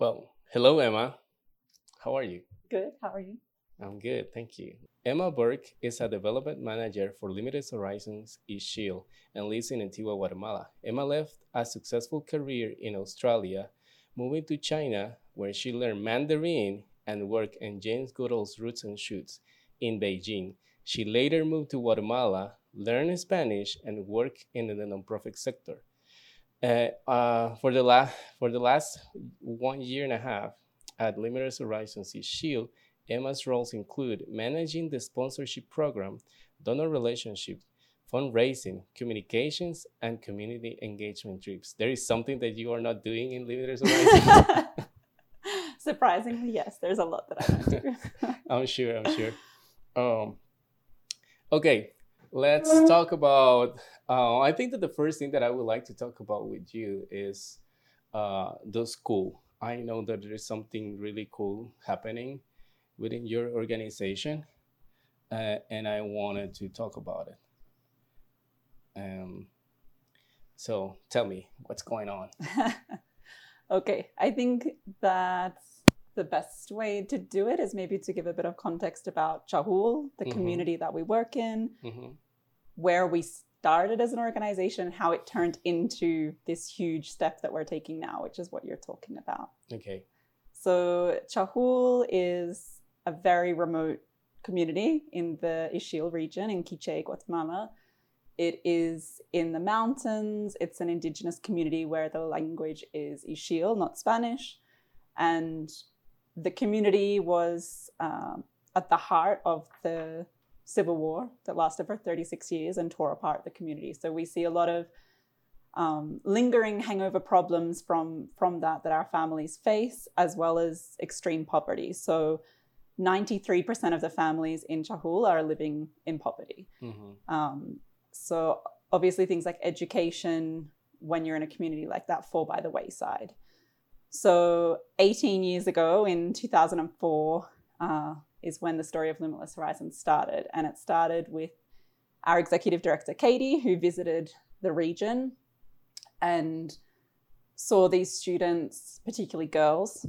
Well, hello, Emma. How are you? Good. How are you? I'm good, thank you. Emma Burke is a development manager for Limited Horizons East Shield and lives in Antigua, Guatemala. Emma left a successful career in Australia, moving to China, where she learned Mandarin and worked in Jane Goodall's Roots and Shoots in Beijing. She later moved to Guatemala, learned Spanish, and worked in the nonprofit sector. Uh, uh, for the last for the last one year and a half at Limitless Horizons Ixil, Emma's roles include managing the sponsorship program, donor relationships, fundraising, communications, and community engagement trips. There is something that you are not doing in Limited Horizons. Surprisingly, yes, there's a lot that I. I'm sure. I'm sure. Um, okay, let's talk about. Uh, I think that the first thing that I would like to talk about with you is uh, the school. I know that there is something really cool happening within your organization, uh, and I wanted to talk about it. Um, so tell me what's going on. okay, I think that the best way to do it is maybe to give a bit of context about Chajul, the Mhm. community that we work in, hmm where we started as an organization, how it turned into this huge step that we're taking now, which is what you're talking about. Okay. So Chajul is a very remote community in the Ixil region in Quiché, Guatemala. It is in the mountains. It's an indigenous community where the language is Ixil, not Spanish. And the community was um, at the heart of the civil war that lasted for 36 years and tore apart the community. So we see a lot of um, lingering hangover problems from from that that our families face, as well as extreme poverty. So, 93% of the families in Chajul are living in poverty. hmm Um, so, obviously, things like education, when you're in a community like that, fall by the wayside. So, 18 years ago in 2004 uh, is when the story of Limitless Horizons started. And it started with our executive director, Katie, who visited the region and saw these students, particularly girls,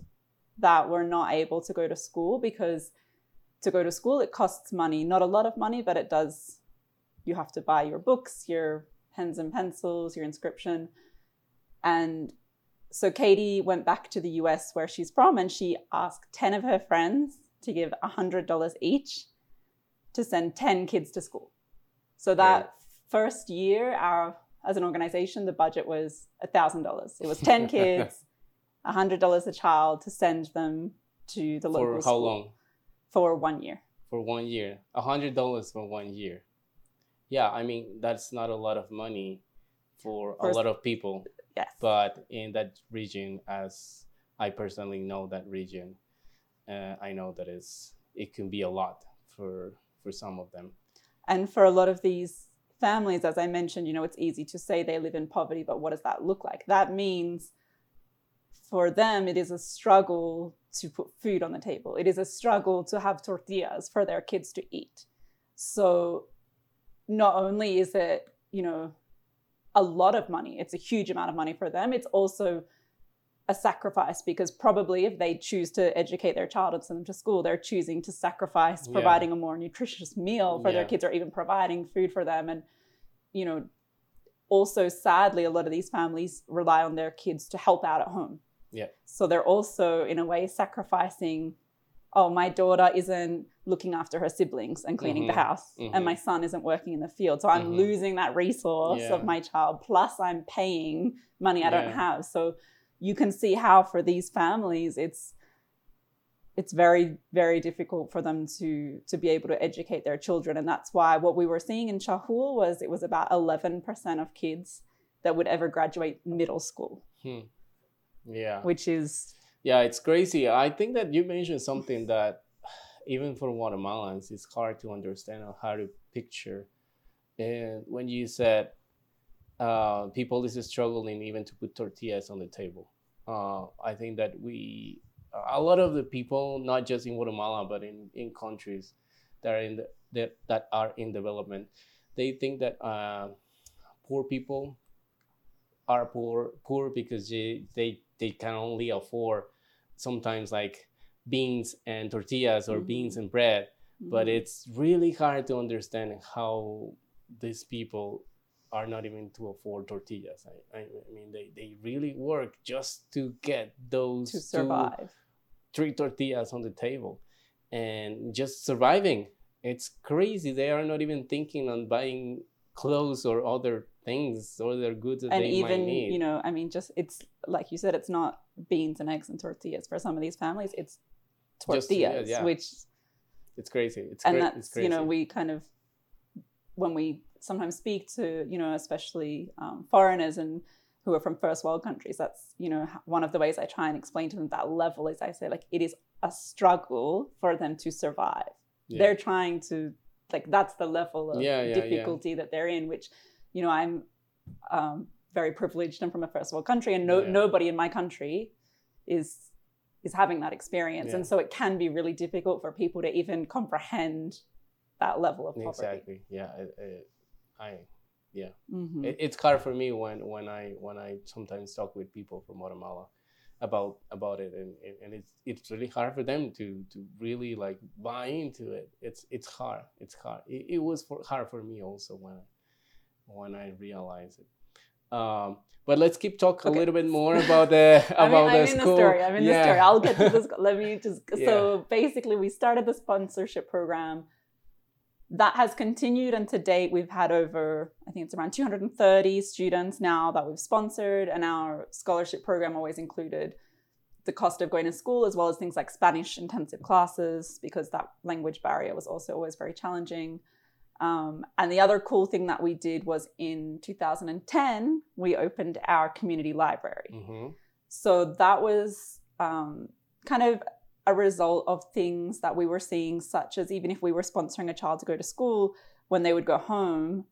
that were not able to go to school because to go to school it costs money. Not a lot of money, but it does. You have to buy your books, your pens and pencils, your inscription. And so Katie went back to the US where she's from and she asked 10 of her friends to give $100 each to send 10 kids to school. So that first year, our as an organization, the budget was $1,000. It was 10 kids, $100 a child to send them to the local school. For how school long? for one year. For one year. A hundred dollars for one year. Yeah, I mean that's not a lot of money for a lot of people. Yes. But in that region, as I personally know that region, uh, I know that is it can be a lot for for some of them. And for a lot of these families, as I mentioned, you know, it's easy to say they live in poverty, but what does that look like? That means for them, it is a struggle to put food on the table. It is a struggle to have tortillas for their kids to eat. So not only is it, you know, a lot of money, it's a huge amount of money for them, it's also a sacrifice because probably if they choose to educate their child and send them to school, they're choosing to sacrifice Yeah. providing a more nutritious meal for their kids or even providing food for them. And, you know, also sadly, a lot of these families rely on their kids to help out at home. Yeah. So they're also, in a way, sacrificing. Oh, my daughter isn't looking after her siblings and cleaning the Mhm. house, Mhm. and my son isn't working in the field. So I'm Mhm. losing that resource Yeah. of my child. Plus, I'm paying money I don't have. So you can see how for these families, it's it's very very difficult for them to to be able to educate their children, and that's why what we were seeing in Chajul was it was about 11% of kids that would ever graduate middle school, Hmm. Yeah. which is Yeah, it's crazy. I think that you mentioned something that even for Guatemalans, it's hard to understand or how to picture. And when you said uh, people is struggling even to put tortillas on the table, uh, I think that we, a lot of the people, not just in Guatemala but in, in countries that are in the, that that are in development, they think that uh, poor people are poor poor because they they, they can only afford sometimes like beans and tortillas or Mhm. beans and bread but Mhm. it's really hard to understand how these people are not even to afford tortillas i, I, I mean they, they really work just to get those to two, survive. three tortillas on the table and just surviving it's crazy they are not even thinking on buying clothes or other things or other goods that and they even might need you know i mean just it's like you said it's not beans and eggs and tortillas for some of these families it's Just- tortillas yeah, yeah. which it's crazy it's and cra- that's it's crazy you know we kind of when we sometimes speak to you know especially um, foreigners and who are from first world countries that's you know one of the ways i try and explain to them that level is i say like it is a struggle for them to survive Yeah. they're trying to like that's the level of yeah, yeah. difficulty that they're in which you know i'm um, very privileged and from a first world country and no, Yeah. nobody in my country is is having that experience. Yeah. and so it can be really difficult for people to even comprehend that level of poverty. Exactly. Yeah it, it, i Mhm. it, it's hard for me when when i when i sometimes talk with people from guatemala about about it and, and, and it's it's really hard for them to to really like buy into it. It's it's hard. It's hard. It, it was for, hard for me also when I, when i realized it um but let's keep talking Okay. a little bit more about the I'm, in, about I'm the in the story. I'm in the story. I'll get to this. Let me just. Yeah. So basically, we started the sponsorship program. That has continued, and to date, we've had over, I think it's around 230 students now that we've sponsored, and our scholarship program always included the cost of going to school as well as things like Spanish intensive classes because that language barrier was also always very challenging. Um, and the other cool thing that we did was in 2010, we opened our community library. Mhm. So that was um, kind of a result of things that we were seeing, such as even if we were sponsoring a child to go to school, when they would go home,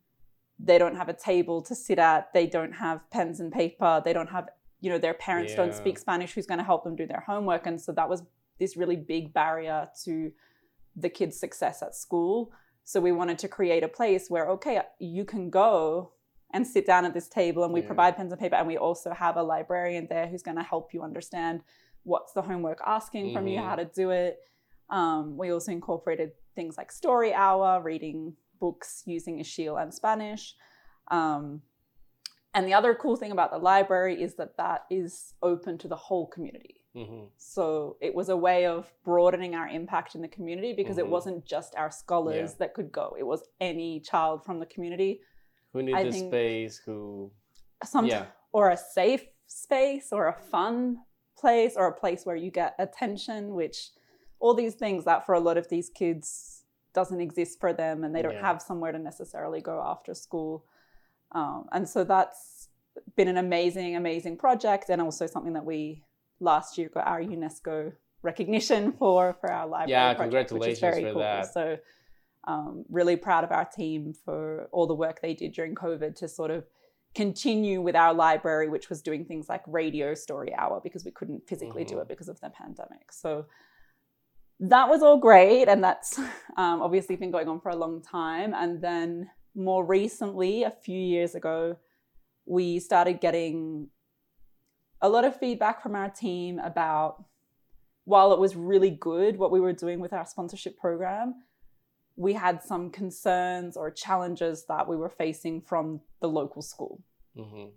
they don't have a table to sit at, they don't have pens and paper, they don't have, you know, their parents don't speak Spanish who's going to help them do their homework. And so that was this really big barrier to the kids' success at school. So we wanted to create a place where, okay, you can go and sit down at this table and we Yeah. provide pens and paper. And we also have a librarian there who's going to help you understand what's the homework asking from you how to do it. Um, we also incorporated things like story hour reading books using Ixil and spanish. Um, and the other cool thing about the library is that that is open to the whole community Mhm. so it was a way of broadening our impact in the community because Mhm. it wasn't just our scholars Yeah. that could go it was any child from the community who need a space who some yeah or a safe space or a fun place or a place where you get attention which all these things that for a lot of these kids doesn't exist for them and they don't Yeah. have somewhere to necessarily go after school um, and so that's been an amazing amazing project and also something that we last year got our unesco recognition for for our library Yeah, project, which is very for cool that. so um, really proud of our team for all the work they did during covid to sort of continue with our library, which was doing things like radio story hour because we couldn't physically do Mhm. it because of the pandemic. So that was all great. And that's um, obviously been going on for a long time. And then more recently, a few years ago, we started getting a lot of feedback from our team about while it was really good what we were doing with our sponsorship program, we had some concerns or challenges that we were facing from the local school. Mhm.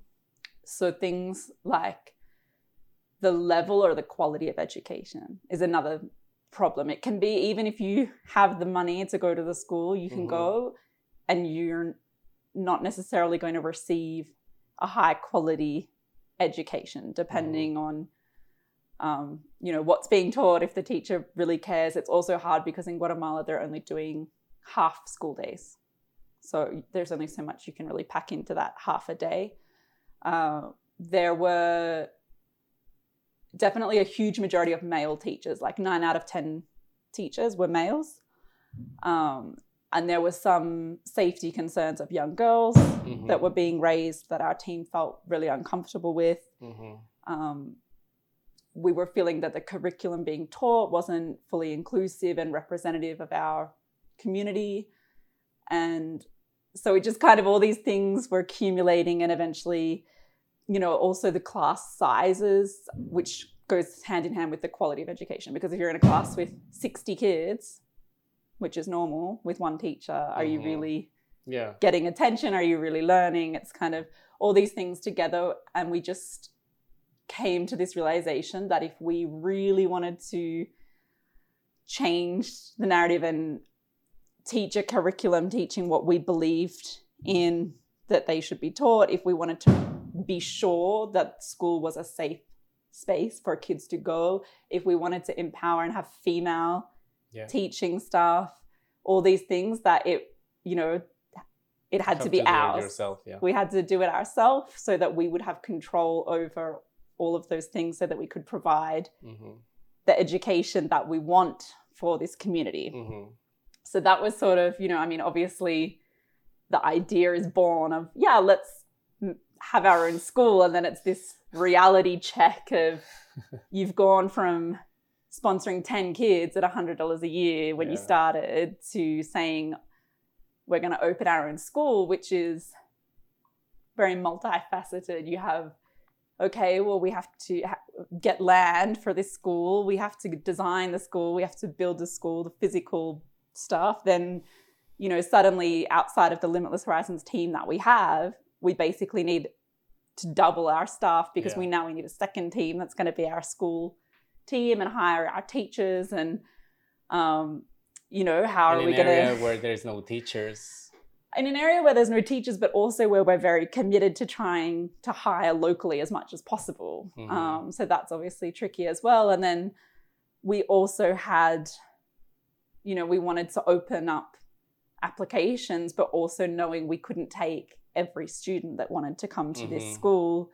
So things like the level or the quality of education is another problem. It can be even if you have the money to go to the school, you can Mhm. go and you're not necessarily going to receive a high quality education depending on um, you know what's being taught. If the teacher really cares it's also hard because in guatemala they're only doing half school days. So there's only so much you can really pack into that half a day. Uh, there were definitely a huge majority of male teachers like nine out of ten teachers were males. Um, and there were some safety concerns of young girls Mhm. that were being raised that our team felt really uncomfortable with Mhm. um, we were feeling that the curriculum being taught wasn't fully inclusive and representative of our community. And so it just kind of all these things were accumulating and eventually, you know, also the class sizes, which goes hand in hand with the quality of education because if you're in a class with 60 kids which is normal with one teacher are you Mhm. really Yeah. getting attention are you really learning it's kind of all these things together and we just came to this realization that if we really wanted to change the narrative and teach a curriculum teaching what we believed in that they should be taught if we wanted to be sure that school was a safe space for kids to go if we wanted to empower and have female Yeah. teaching staff all these things that it you know it had to be it ours yourself. Yeah. we had to do it ourselves so that we would have control over all of those things so that we could provide hmm the education that we want for this community hmm so that was sort of you know i mean obviously the idea is born of yeah let's have our own school and then it's this reality check of you've gone from sponsoring 10 kids at $100 a year when you started to saying we're going to open our own school which is very multifaceted. You have okay well we have to ha- get land for this school. We have to design the school. We have to build the school the physical stuff. Then you know suddenly outside of the limitless horizons team that we have we basically need to double our staff because Yeah. we now we need a second team that's going to be our school team and hire our teachers and um you know how In are we going area to where there's no teachers. in an area where there's no teachers, but also where we're very committed to trying to hire locally as much as possible. Mhm. Um, so that's obviously tricky as well. And then we also had, you know, we wanted to open up applications, but also knowing we couldn't take every student that wanted to come to this Mhm. school.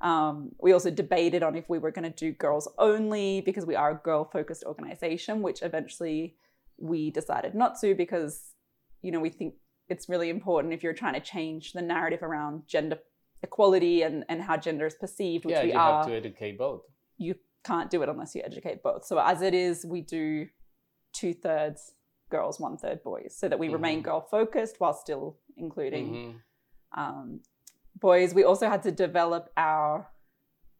Um, we also debated on if we were going to do girls only because we are a girl focused organization, which eventually we decided not to because, you know, we think it's really important if you're trying to change the narrative around gender equality and, and how gender is perceived, which yeah, we you are have to educate both. you can't do it unless you educate both. So as it is, we do two thirds girls, one third boys, so that we remain Mhm. girl focused while still including Mhm. um, boys. We also had to develop our,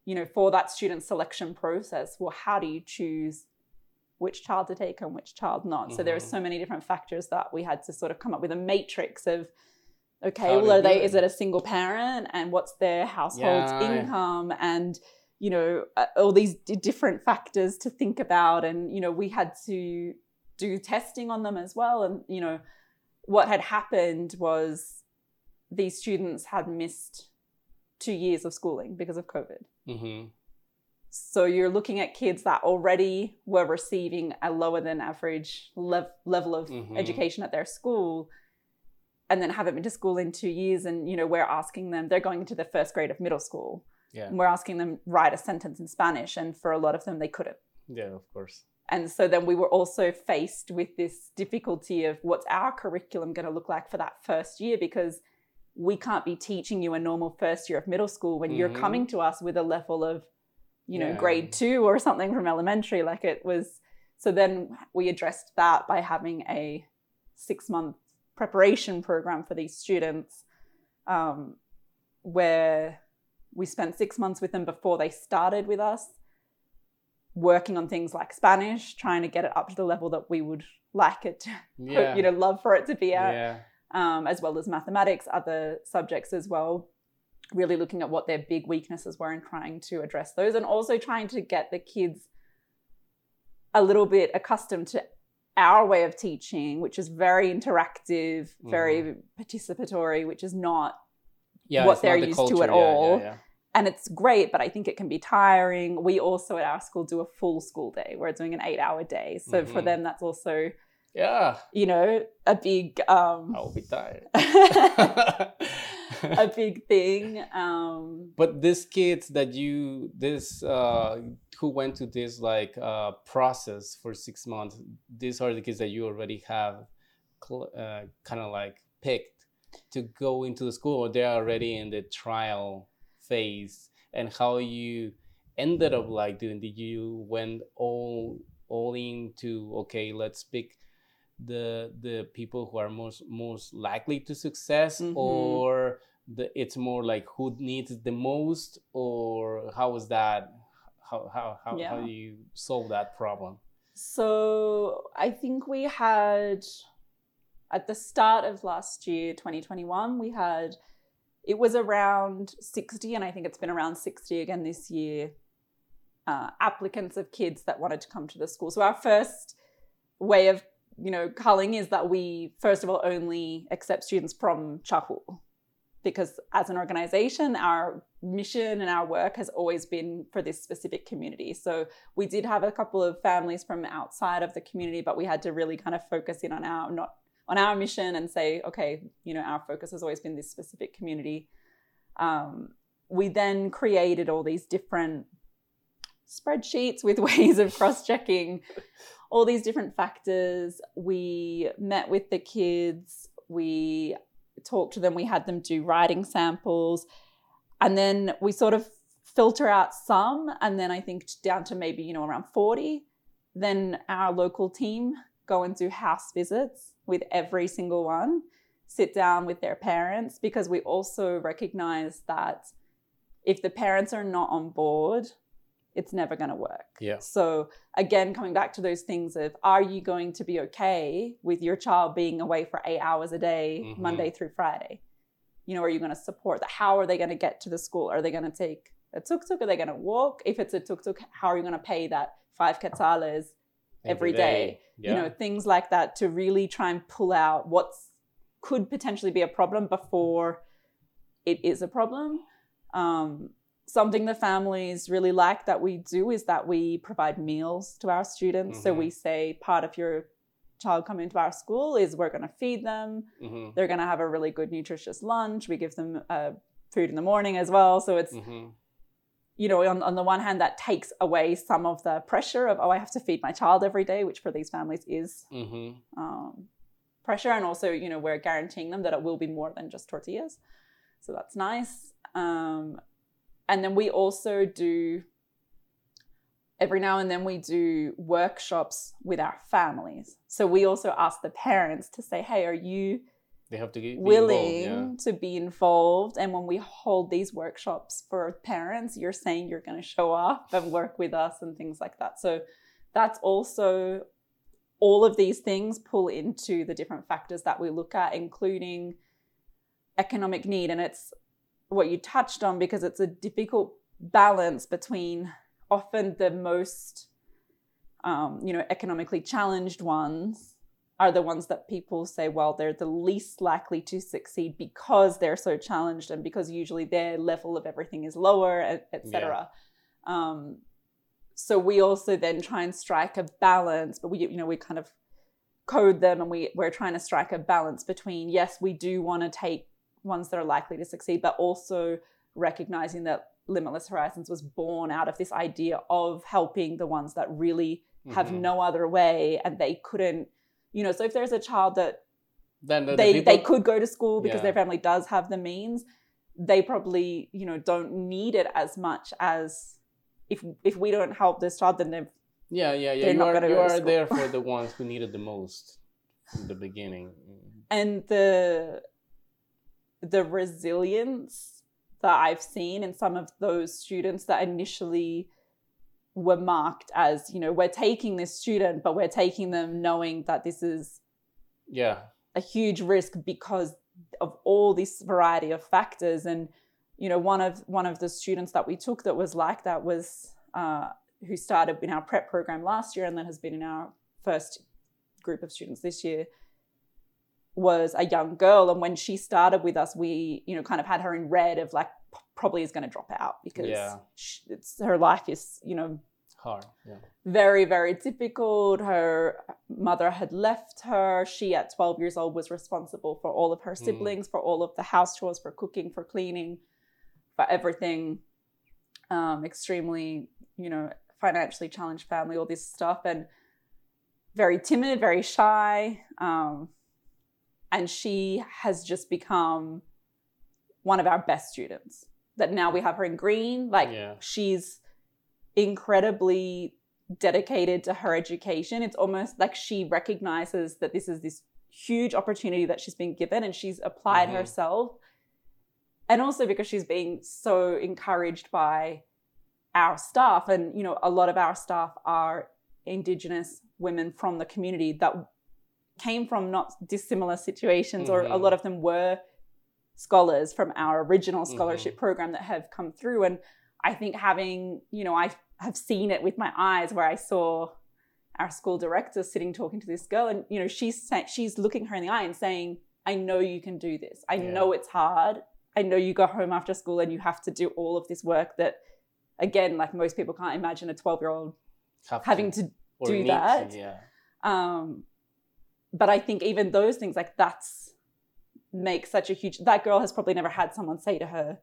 you know, for that student selection process. Well, how do you choose which child to take and which child not? So there are Mhm. so many different factors that we had to sort of come up with a matrix of. Okay, How well, are they? it. Is it a single parent, and what's their household's Yeah. income, and you know, uh, all these d- different factors to think about, and you know, we had to do testing on them as well, and you know, what had happened was these students had missed two years of schooling because of COVID. Mhm. So you're looking at kids that already were receiving a lower than average lev- level of Mhm. education at their school and then haven't been to school in two years. And, you know, we're asking them, they're going into the first grade of middle school. Yeah. And we're asking them write a sentence in Spanish. And for a lot of them, they couldn't. Yeah, of course. And so then we were also faced with this difficulty of what's our curriculum going to look like for that first year because we can't be teaching you a normal first year of middle school when you're Mhm. coming to us with a level of, you know, Yeah. grade two or something from elementary. Like it was. So then we addressed that by having a six month preparation program for these students um, where we spent six months with them before they started with us working on things like Spanish, trying to get it up to the level that we would like it to, Yeah. you know, love for it to be at, yeah. Um, as well as mathematics, other subjects as well. Really looking at what their big weaknesses were and trying to address those, and also trying to get the kids a little bit accustomed to our way of teaching, which is very interactive, very participatory, which is not Yeah, what they're not the used to at yeah, all. Yeah, and it's great, but I think it can be tiring. We also at our school do a full school day. We're doing an eight hour day. So for Mhm. them, that's also, yeah. you know, a big, um, I'll be tired. a big thing. Um, but these kids that you this uh who went to this like uh process for six months these are the kids that you already have cl- uh, kind of like picked to go into the school or they're already in the trial phase and how you ended up like doing did you went all all into okay let's pick the the people who are most most likely to success Mhm. or the it's more like who needs the most or how is that how how how, Yeah. how do you solve that problem? So I think we had at the start of last year, 2021, we had it was around 60, and I think it's been around 60 again this year. Uh, applicants of kids that wanted to come to the school. So our first way of you know culling is that we first of all only accept students from Chajul because as an organization our mission and our work has always been for this specific community. So we did have a couple of families from outside of the community but we had to really kind of focus in on our not on our mission and say okay you know our focus has always been this specific community. Um, we then created all these different spreadsheets with ways of cross-checking all these different factors. We met with the kids. We talked to them. We had them do writing samples. And then we sort of filter out some and then i think down to maybe you know around 40 then our local team go and do house visits with every single one sit down with their parents because we also recognize that if the parents are not on board it's never going to work Yeah. so again coming back to those things of are you going to be okay with your child being away for eight hours a day Mhm. monday through friday you know are you going to support that how are they going to get to the school are they going to take a tuk-tuk are they going to walk if it's a tuk-tuk how are you going to pay that five quetzales every day. Yeah. you know things like that to really try and pull out what's could potentially be a problem before it is a problem um, something the families really like that we do is that we provide meals to our students so Mhm. we say part of your child coming to our school is we're going to feed them Mhm, they're going to have a really good nutritious lunch we give them uh, food in the morning as well so it's mhm. you know, on, on the one hand, that takes away some of the pressure of, oh, I have to feed my child every day, which for these families is Mhm. um, pressure. And also, you know, we're guaranteeing them that it will be more than just tortillas. So that's nice. Um, and then we also do, every now and then, we do workshops with our families. So we also ask the parents to say, hey, are you They have to get willing involved, to be involved. And when we hold these workshops for parents, you're saying you're going to show up and work with us and things like that. So that's also all of these things pull into the different factors that we look at, including economic need. And it's what you touched on because it's a difficult balance between often the most um, you know economically challenged ones are the ones that people say, well, they're the least likely to succeed because they're so challenged and because usually their level of everything is lower, etc. Um, so we also then try and strike a balance, but we, you know, we kind of code them and we, we're trying to strike a balance between, yes, we do want to take ones that are likely to succeed, but also recognizing that Limitless Horizons was born out of this idea of helping the ones that really have Mhm. no other way and they couldn't you know so if there's a child that Then the, the they people, they could go to school because Yeah. their family does have the means they probably you know don't need it as much as if if we don't help this child then they're Yeah, yeah, yeah. they're You are you are there for the ones who needed the most in the beginning. and the the resilience that I've seen in some of those students that initially were marked as, you know, we're taking this student, but we're taking them knowing that this is Yeah. a huge risk because of all this variety of factors. And, you know, one of one of the students that we took that was like that was uh, who started in our prep program last year and then has been in our first group of students this year was a young girl and when she started with us we you know kind of had her in red of like probably is going to drop out because Yeah. sh it's her life is you know Hard. Yeah. very very difficult her mother had left her she at 12 years old was responsible for all of her Mm. siblings for all of the house chores for cooking for cleaning for everything um, extremely you know financially challenged family all this stuff and very timid very shy um, and she has just become one of our best students that now we have her in green like Yeah. she's incredibly dedicated to her education it's almost like she recognizes that this is this huge opportunity that she's been given and she's applied Mhm. herself and also because she's being so encouraged by our staff and you know a lot of our staff are indigenous women from the community that came from not dissimilar situations or a lot of them were scholars from our original scholarship Mhm. program that have come through and i think having you know i have seen it with my eyes where i saw our school director sitting talking to this girl and you know she's she's looking her in the eye and saying i know you can do this i Yeah. know it's hard i know you go home after school and you have to do all of this work that again like most people can't imagine a 12 year old having to or do need to, that. yeah. um but i think even those things like that's make such a huge that girl has probably never had someone say to her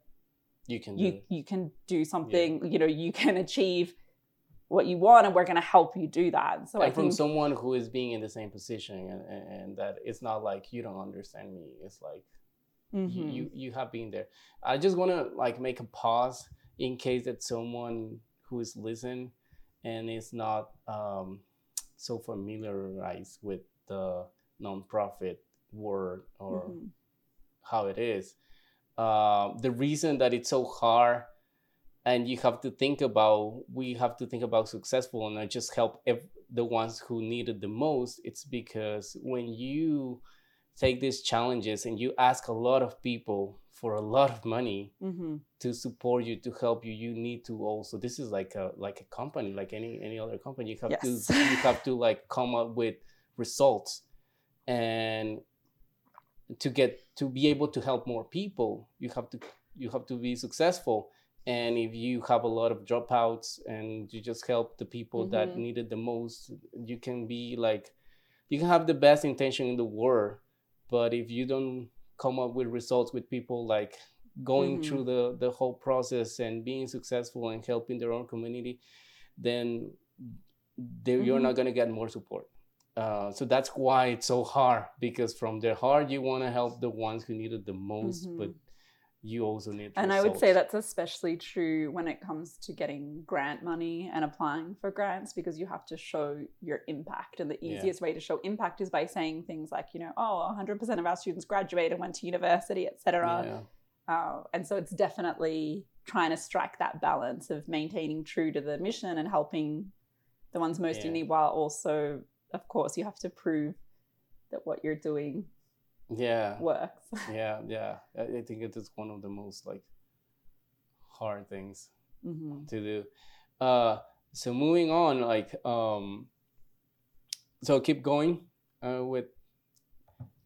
You can you do. you can do something you know you can achieve what you want and we're going to help you do that so i from think someone who is being in the same position and, and, and that it's not like you don't understand me it's like you, Mhm. you you have been there i just want to like make a pause in case that someone who is listening and is not um, so familiarized with the nonprofit world or Mhm. how it is. Uh, the reason that it's so hard, and you have to think about, we have to think about successful and not just help ev- the ones who need it the most. It's because when you take these challenges and you ask a lot of people for a lot of money Mhm. to support you to help you you need to also this is like a like a company like any any other company you have Yes. to you have to like come up with results and to get to be able to help more people you have to you have to be successful and if you have a lot of dropouts and you just help the people that Mhm. need it the most you can be like you can have the best intention in the world but if you don't come up with results with people like going Mhm. through the the whole process and being successful and helping their own community then they, you're Mhm. not going to get more support uh, so that's why it's so hard because from their heart you want to help the ones who need it the most Mhm. but you also need and i would say that's especially true when it comes to getting grant money and applying for grants because you have to show your impact and the Yeah. easiest way to show impact is by saying things like you know oh 100% of our students graduated went to university etc yeah. Uh, and so it's definitely trying to strike that balance of maintaining true to the mission and helping the ones most in need while also, of course, you have to prove that what you're doing yeah. works. yeah yeah. I, think it is one of the most like hard things hmm to do. Uh so moving on like um so keep going uh with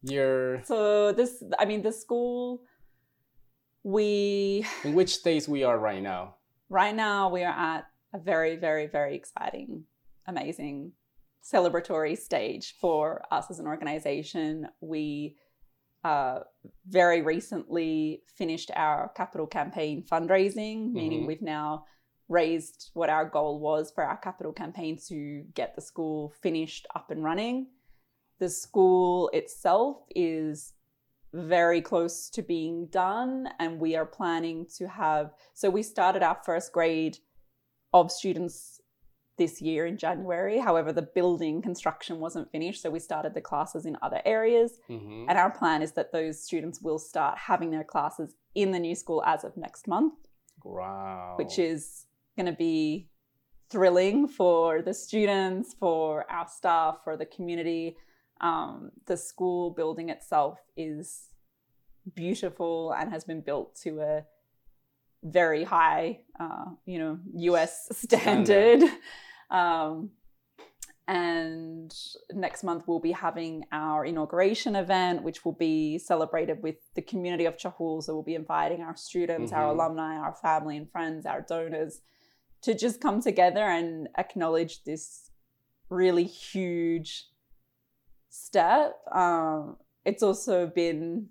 your So this, I mean, the school, we in which stage we are right now? Right now we are at a very, very, very exciting, amazing, celebratory stage for us as an organization. We uh, very recently finished our capital campaign fundraising, meaning Mhm. we've now raised what our goal was for our capital campaign to get the school finished up and running. The school itself is very close to being done, and we are planning to have. So, we started our first grade of students this year in January. However, the building construction wasn't finished, so we started the classes in other areas. hmm And our plan is that those students will start having their classes in the new school as of next month, wow which is going to be thrilling for the students, for our staff, for the community. Um, the school building itself is beautiful and has been built to a very high, uh, you know, US standard. Um, and next month we'll be having our inauguration event, which will be celebrated with the community of Chajul. So we'll be inviting our students, our Mhm. alumni, our family and friends, our donors to just come together and acknowledge this really huge step. Um, it's also been,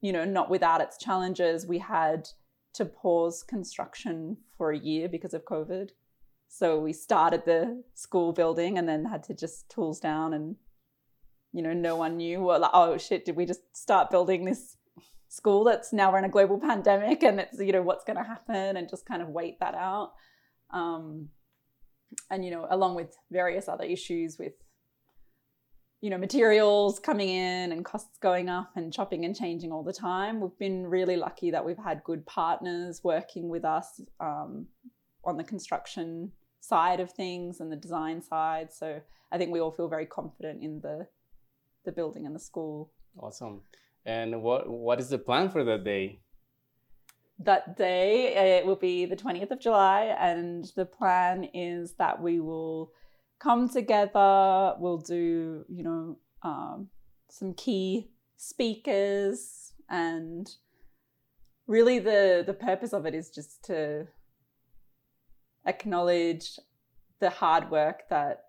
you know, not without its challenges. We had to pause construction for a year because of COVID. So we started the school building and then had to just tools down and you know, no one knew what like, oh shit, did we just start building this school that's now we're in a global pandemic and it's you know what's gonna happen and just kind of wait that out. Um and you know, along with various other issues with you know, materials coming in and costs going up and chopping and changing all the time. We've been really lucky that we've had good partners working with us. Um, on the construction side of things and the design side. So I think we all feel very confident in the the building and the school. Awesome. And what what is the plan for that day? That day it will be the 20th of July and the plan is that we will come together, we'll do, you know, um, some key speakers and really the the purpose of it is just to acknowledge the hard work that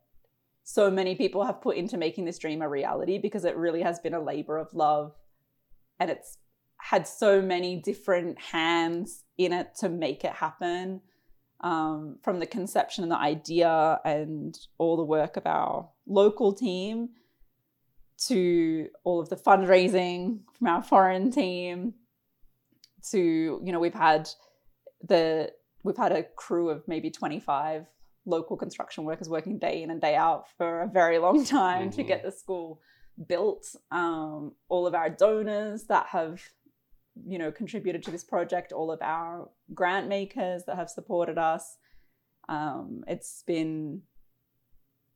so many people have put into making this dream a reality because it really has been a labor of love and it's had so many different hands in it to make it happen um, from the conception and the idea and all the work of our local team to all of the fundraising from our foreign team to you know we've had the we've had a crew of maybe 25 local construction workers working day in and day out for a very long time mm-hmm. to get the school built um, all of our donors that have you know contributed to this project all of our grant makers that have supported us um, it's been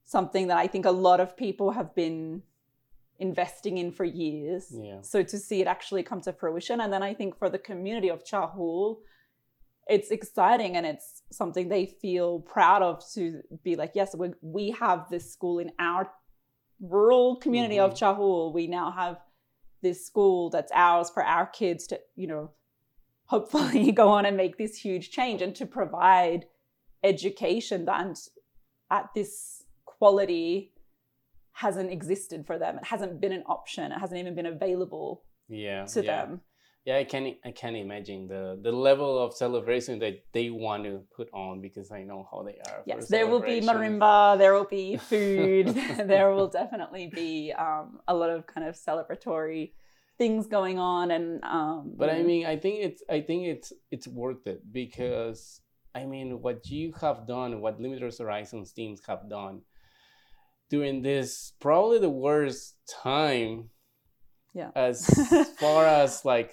something that i think a lot of people have been investing in for years yeah. so to see it actually come to fruition and then i think for the community of chajul it's exciting and it's something they feel proud of to be like yes we, we have this school in our rural community mm-hmm. of chajul we now have this school that's ours for our kids to you know hopefully go on and make this huge change and to provide education that at this quality hasn't existed for them. It hasn't been an option. It hasn't even been available yeah. to yeah. them yeah i can i can imagine the the level of celebration that they want to put on because i know how they are yes there will be marimba there will be food there will definitely be um, a lot of kind of celebratory things going on and um, but i mean i think it's i think it's it's worth it because i mean what you have done what limitless horizons teams have done during this probably the worst time yeah. as far as like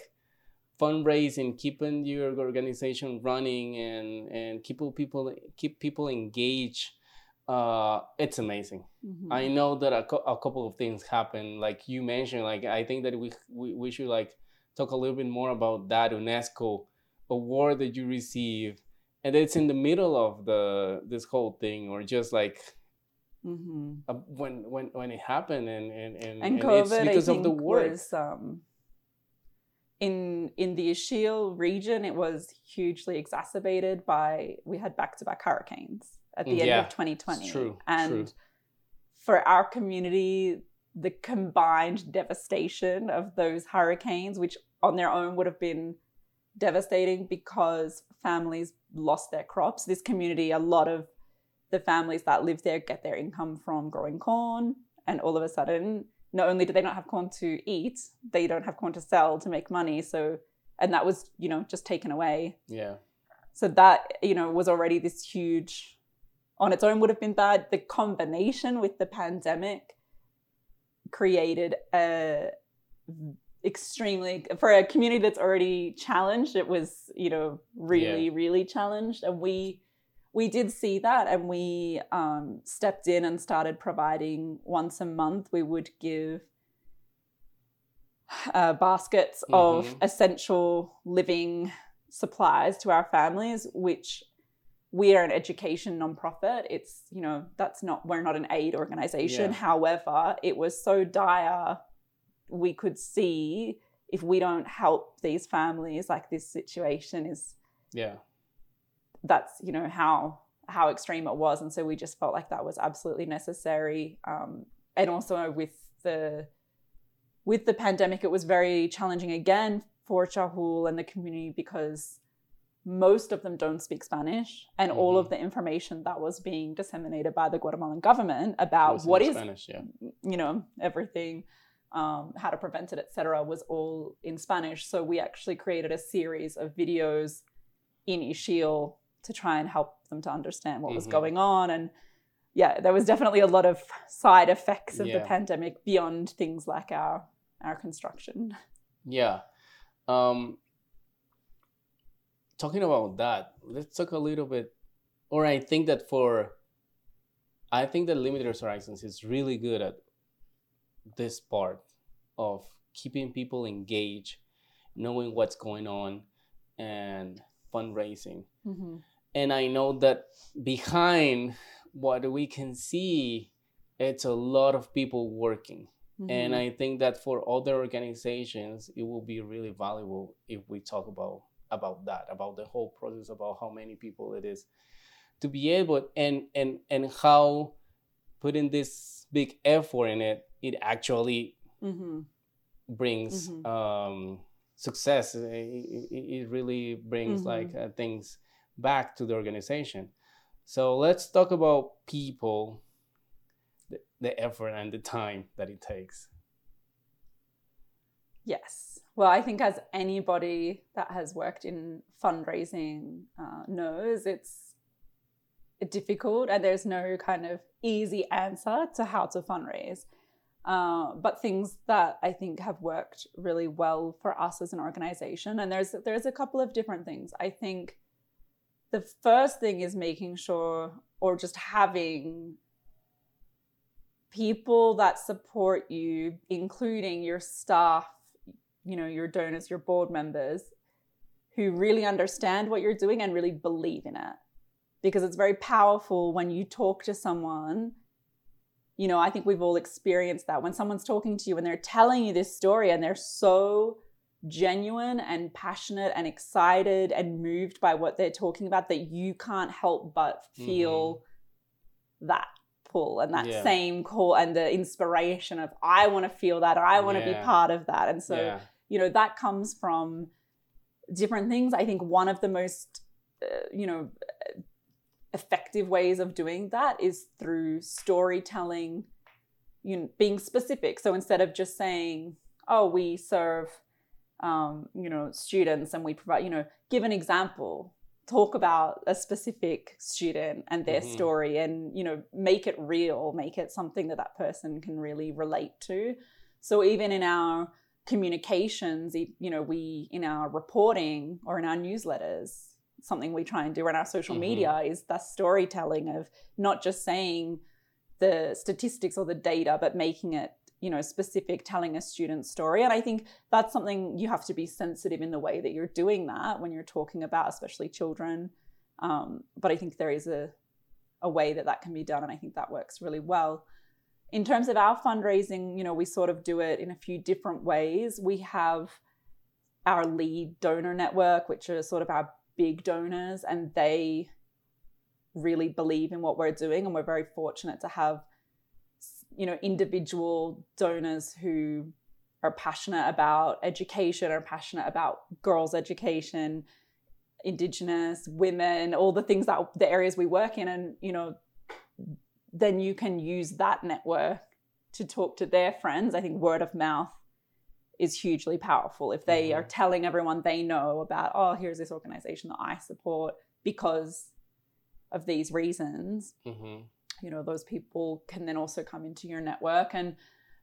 fundraising, keeping your organization running, and and keep people keep people engaged. Uh, it's amazing. Mm-hmm. I know that a, co- a couple of things happen, like you mentioned. Like I think that we, we we should like talk a little bit more about that UNESCO award that you receive, and it's in the middle of the this whole thing, or just like Mm-hmm. Uh, when when when it happened and and and, and, and COVID, because of the war. Was, um, in in the Ixil region, it was hugely exacerbated by we had back to back hurricanes at the yeah, end of 2020, true, and true. for our community, the combined devastation of those hurricanes, which on their own would have been devastating because families lost their crops. This community, a lot of the families that live there get their income from growing corn, and all of a sudden not only do they not have corn to eat, they don't have corn to sell to make money. So, and that was, you know, just taken away. Yeah. So that, you know, was already this huge, on its own would have been bad. The combination with the pandemic created a extremely, for a community that's already challenged, it was, you know, really, yeah. really challenged. And we, we did see that and we um, stepped in and started providing once a month we would give uh, baskets mm-hmm. of essential living supplies to our families which we are an education nonprofit it's you know that's not we're not an aid organization yeah. however it was so dire we could see if we don't help these families like this situation is yeah that's you know how how extreme it was and so we just felt like that was absolutely necessary um, and also with the with the pandemic it was very challenging again for chajul and the community because most of them don't speak spanish and mm-hmm. all of the information that was being disseminated by the guatemalan government about what is spanish, yeah. you know everything um, how to prevent it etc was all in spanish so we actually created a series of videos in Ixil to try and help them to understand what mm-hmm. was going on and yeah there was definitely a lot of side effects of yeah. the pandemic beyond things like our our construction yeah um talking about that let's talk a little bit or I think that for I think that Limitless Horizons is really good at this part of keeping people engaged, knowing what's going on, and fundraising. Mm-hmm. And I know that behind what we can see, it's a lot of people working. Mm-hmm. And I think that for other organizations, it will be really valuable if we talk about about that, about the whole process, about how many people it is to be able and and and how putting this big effort in it, it actually mm-hmm. brings mm-hmm. um, success. It, it, it, really brings mm-hmm. like uh, things back to the organization. So let's talk about people, the, the effort and the time that it takes. Yes. Well, I think as anybody that has worked in fundraising uh, knows, it's difficult and there's no kind of easy answer to how to fundraise. Uh, but things that I think have worked really well for us as an organization, and there's there's a couple of different things. I think the first thing is making sure, or just having people that support you, including your staff, you know, your donors, your board members, who really understand what you're doing and really believe in it because it's very powerful when you talk to someone. You know, I think we've all experienced that when someone's talking to you and they're telling you this story and they're so genuine and passionate and excited and moved by what they're talking about that you can't help but feel mm-hmm. that pull and that yeah. same call and the inspiration of I want to feel that or I want to yeah. be part of that. And so, yeah. you know, that comes from different things. I think one of the most, uh, you know, effective ways of doing that is through storytelling, you know, being specific. So instead of just saying, "Oh, we serve, um, you know, students and we provide," you know, give an example, talk about a specific student and their mm-hmm. story, and you know, make it real, make it something that that person can really relate to. So even in our communications, you know, we in our reporting or in our newsletters, something we try and do on our social mm-hmm. media is the storytelling of not just saying the statistics or the data, but making it you know specific telling a student's story. And i think that's something you have to be sensitive in the way that you're doing that when you're talking about especially children. Um, but i think there is a, a way that that can be done and i think that works really well. In terms of our fundraising you know we sort of do it in a few different ways. We have our lead donor network which are sort of our big donors and they really believe in what we're doing and we're very fortunate to have you know individual donors who are passionate about education are passionate about girls education indigenous women all the things that the areas we work in and you know then you can use that network to talk to their friends i think word of mouth is hugely powerful if they mm-hmm. are telling everyone they know about oh here's this organization that i support because of these reasons mm-hmm. You know those people can then also come into your network. And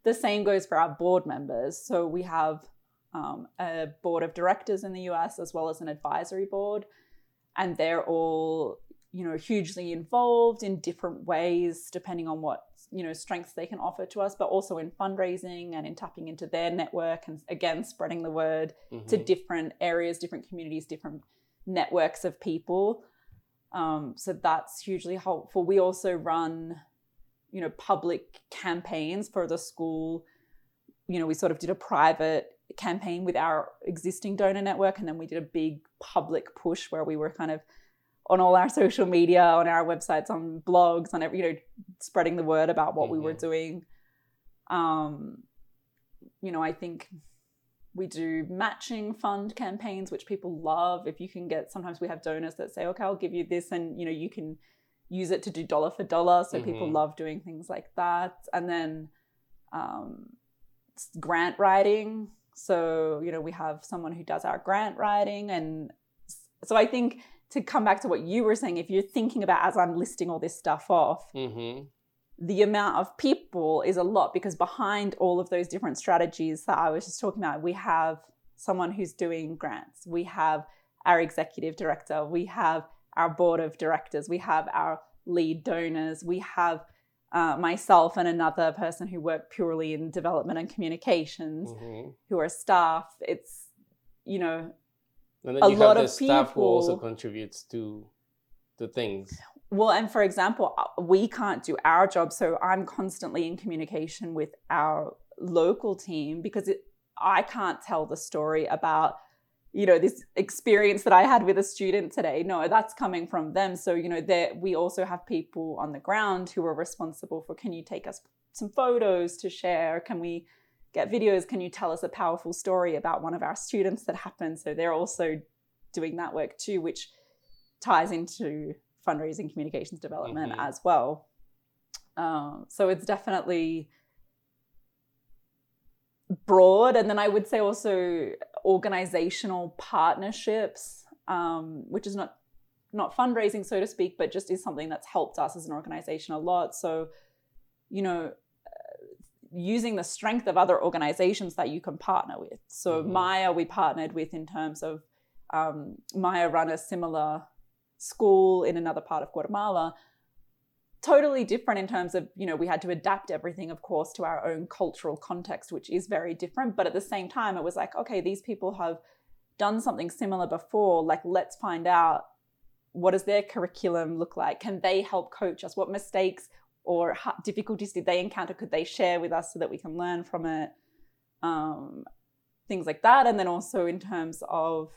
the same goes for our board members. So we have um, a board of directors in the us as well as an advisory board. And they're all you know hugely involved in different ways depending on what you know strengths they can offer to us but also in fundraising and in tapping into their network and again spreading the word mm-hmm. to different areas different communities different networks of people um, so that's hugely helpful we also run you know public campaigns for the school you know we sort of did a private campaign with our existing donor network and then we did a big public push where we were kind of on all our social media, on our websites, on blogs, on every, you know, spreading the word about what mm-hmm. we were mm-hmm. doing. Um, you know, I think we do matching fund campaigns, which people love. If you can get, sometimes we have donors that say, okay, I'll give you this, and you know, you can use it to do dollar for dollar. So mm-hmm. people love doing things like that. And then um, grant writing. So, you know, we have someone who does our grant writing. And so I think to come back to what you were saying, if you're thinking about as I'm listing all this stuff off, mm-hmm. The amount of people is a lot because behind all of those different strategies that I was just talking about, we have someone who's doing grants, we have our executive director, we have our board of directors, we have our lead donors, we have uh, myself and another person who work purely in development and communications, hmm who are staff. It's you know And then A you lot have the of staff who also contributes to the things. Well, and for example, uh, we can't do our job, so I'm constantly in communication with our local team because it, I can't tell the story about, you know, this experience that I had with a student today. No, that's coming from them. So, you know, there we also have people on the ground who are responsible for can you take us some photos to share? Can we get videos? Can you tell us a powerful story about one of our students that happened? So they're also doing that work too, which ties into fundraising communications development Mhm. as well. Um, so it's definitely broad. And then I would say also organizational partnerships, um, which is not not fundraising, so to speak, but just is something that's helped us as an organization a lot. So, you know, uh, using the strength of other organizations that you can partner with. So Mhm. Maya, we partnered with in terms of um, Maya run a similar school in another part of Guatemala. Totally different in terms of, you know, we had to adapt everything, of course, to our own cultural context, which is very different. But at the same time, it was like, okay, these people have done something similar before. Like, let's find out what does their curriculum look like? Can they help coach us? What mistakes or difficulties did they encounter? Could they share with us so that we can learn from it? Um, things like that. And then also in terms of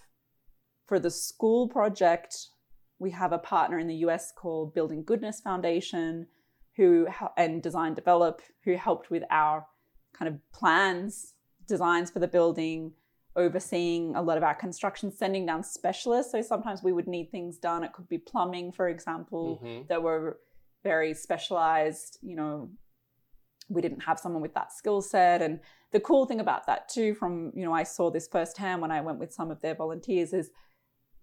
for the school project, we have a partner in the US called Building Goodness Foundation, who and Design Develop, who helped with our kind of plans, designs for the building, overseeing a lot of our construction, sending down specialists. So sometimes we would need things done. It could be plumbing, for example, Mhm. that were very specialized. You know, we didn't have someone with that skill set. And the cool thing about that too, from you know, I saw this firsthand when I went with some of their volunteers, is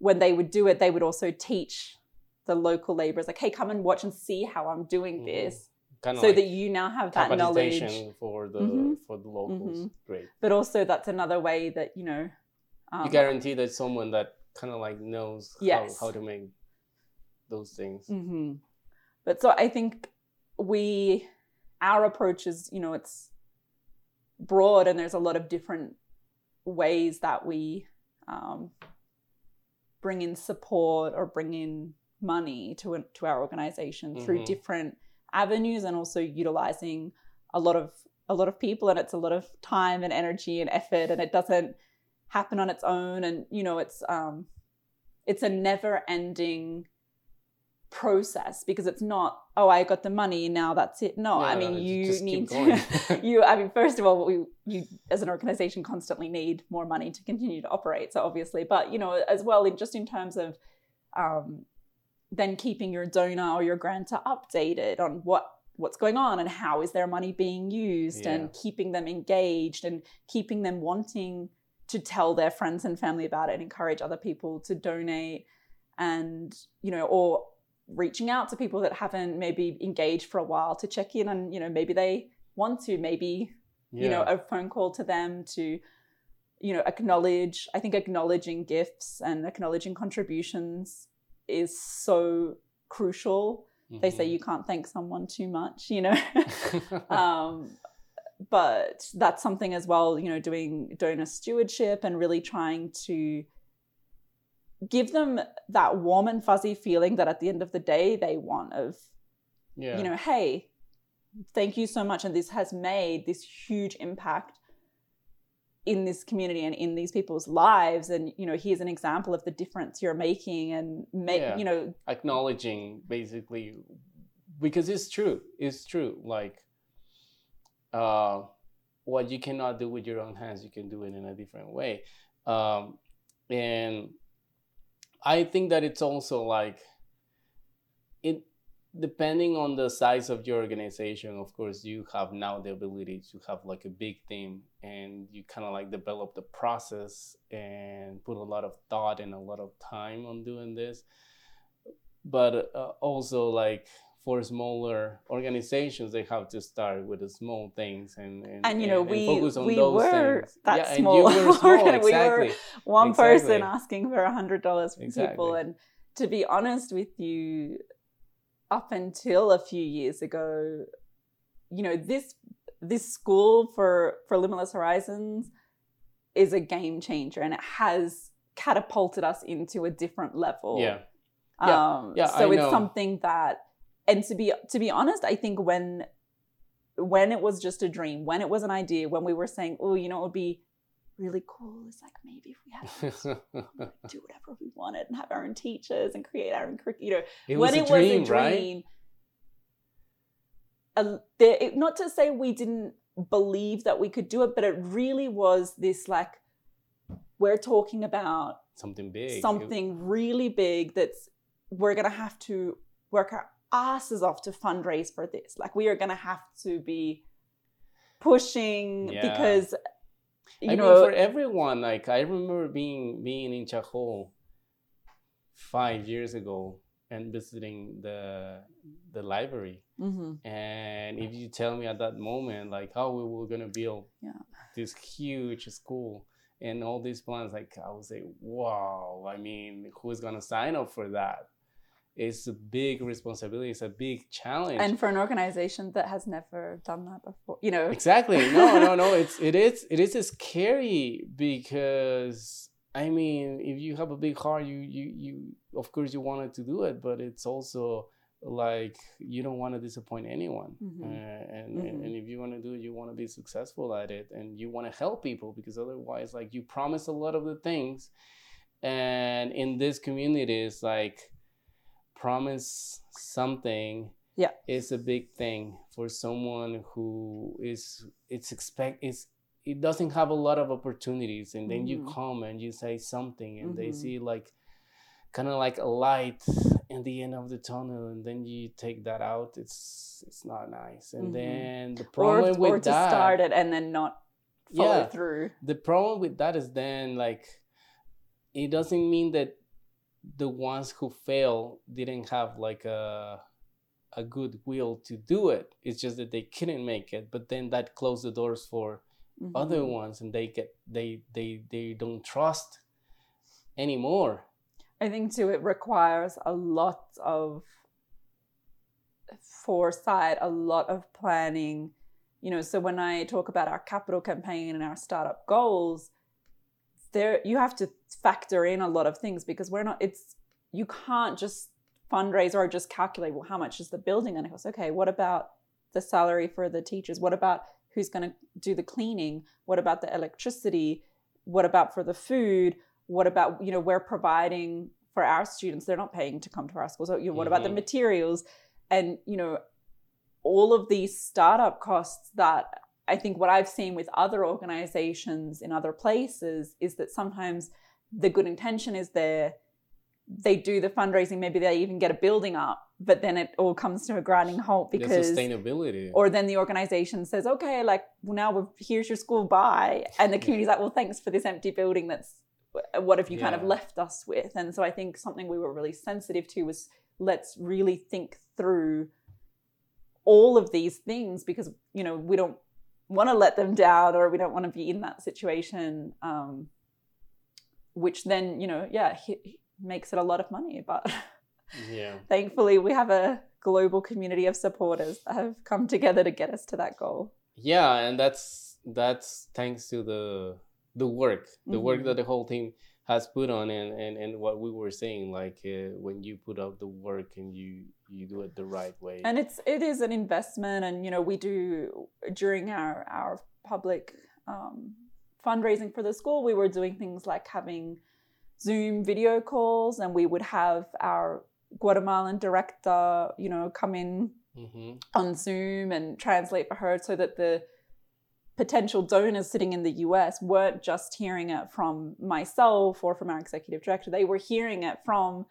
when they would do it, they would also teach the local laborers, like, hey, come and watch and see how I'm doing Mhm. this. Kind of So like that you now have that knowledge. for the Mhm. for the locals. Mhm. Great. But also that's another way that, you know, um, you guarantee that someone that kind of like knows Yes. how, how to make those things. hmm But so I think we, our approach is, you know, it's broad and there's a lot of different ways that we um, bring in support or bring in money to a- to our organization through Mhm. different avenues and also utilizing a lot of a lot of people and it's a lot of time and energy and effort and it doesn't happen on its own and you know it's um it's a never ending process because it's not oh i got the money now that's it no i mean you need to you i mean first of all we you as an organization constantly need more money to continue to operate so obviously but you know as well in just in terms of um then keeping your donor or your grantor updated on what what's going on and how is their money being used Yeah. and keeping them engaged and keeping them wanting to tell their friends and family about it and encourage other people to donate and you know or reaching out to people that haven't maybe engaged for a while to check in and you know maybe they want to maybe you know a phone call to them to you know acknowledge i think acknowledging gifts and acknowledging contributions is so crucial. They say Mhm. you can't thank someone too much you know? Um, but that's something as well you know doing donor stewardship and really trying to give them that warm and fuzzy feeling that at the end of the day they want of yeah. you know hey thank you so much. And this has made this huge impact in this community and in these people's lives. And you know here's an example of the difference you're making and make Yeah. you know acknowledging basically because it's true. It's true. Like uh what you cannot do with your own hands you can do it in a different way. Um and i think that it's also like it depending on the size of your organization of course you have now the ability to have like a big team and you kind of like develop the process and put a lot of thought and a lot of time on doing this. But uh, also like for smaller organizations they have to start with the small things and and, And, you know, we- focus on we those were things that yeah small. and you were small We were exactly one Exactly. person asking for a hundred dollars from people and to be honest with you, up until a few years ago, you know, this this school for for Limitless Horizons is a game changer and it has catapulted us into a different level. Yeah. Yeah. Um, Yeah, so I it's know. something that, and to be to be honest, I think when when it was just a dream, when it was an idea, when we were saying, oh, you know, it would be really cool. It's like maybe if we had do whatever we wanted and have our own teachers and create our own curriculum. You know, it when was it a dream, was a right? dream, a- there, it, not to say we didn't believe that we could do it, but it really was this like we're talking about Something big. It- something really big that's we're gonna have to work our asses off to fundraise for this. Like we are gonna have to be pushing Yeah. because you I know mean, for everyone, like I remember being being in Chajul five years ago and visiting the the library. Mhm. And if you tell me at that moment, like how we were gonna build Yeah. this huge school and all these plans, like I would say, wow. I mean, who's gonna sign up for that? It's a big responsibility. It's a big challenge. and for an organization that has never done that before, you know. exactly no no no it's it is it is scary because i mean if you have a big heart you you you of course you wanted to do it but it's also like you don't want to disappoint anyone Mhm. uh, and, Mhm. and and if you want to do it you want to be successful at it and you want to help people because otherwise like you promise a lot of the things and in this community it's like promise something Yeah. is a big thing for someone who is it's expect it's it doesn't have a lot of opportunities and then you Mhm. come and you say something and they Mhm. see like kind of like a light in the end of the tunnel and then you take that out it's it's not nice and Mhm. then the Or, problem with or to that start it and then not follow Yeah. through. the problem with that is then like it doesn't mean that the ones who fail didn't have like a a good will to do it it's just that they couldn't make it but then that closed the doors for other Mhm. ones and they get they they they don't trust anymore I think too, it requires a lot of foresight, a lot of planning. You know, so when I talk about our capital campaign and our startup goals, there you have to factor in a lot of things because we're not. It's you can't just fundraise or just calculate. Well, how much is the building going to cost? Okay, what about the salary for the teachers? What about who's going to do the cleaning? What about the electricity? What about for the food? what about you know we're providing for our students they're not paying to come to our school so you know, what about the Mhm. materials and you know all of these startup costs that i think what i've seen with other organizations in other places is that sometimes the good intention is there they do the fundraising maybe they even get a building up but then it all comes to a grinding halt the because sustainability. or then the organization says okay like well, now we're, here's your school bye. And the community's like well thanks for this empty building that's what have you kind of left us with? And so i think something we were really sensitive to was let's really think through all of these things because you know we don't want to let them down or we don't want to be in that situation um, which then you know yeah hi- makes it a lot of money but yeah thankfully we have a global community of supporters that have come together to get us to that goal yeah and that's that's thanks to the the work the work Mhm. that the whole team has put on and and, and what we were saying like uh, when you put out the work and you you do it the right way and it's it is an investment and you know we do during our our public um, fundraising for the school we were doing things like having zoom video calls and we would have our guatemalan director you know come in hmm on zoom and translate for her so that the potential donors sitting in the US weren't just hearing it from myself or from our executive director. They were hearing it from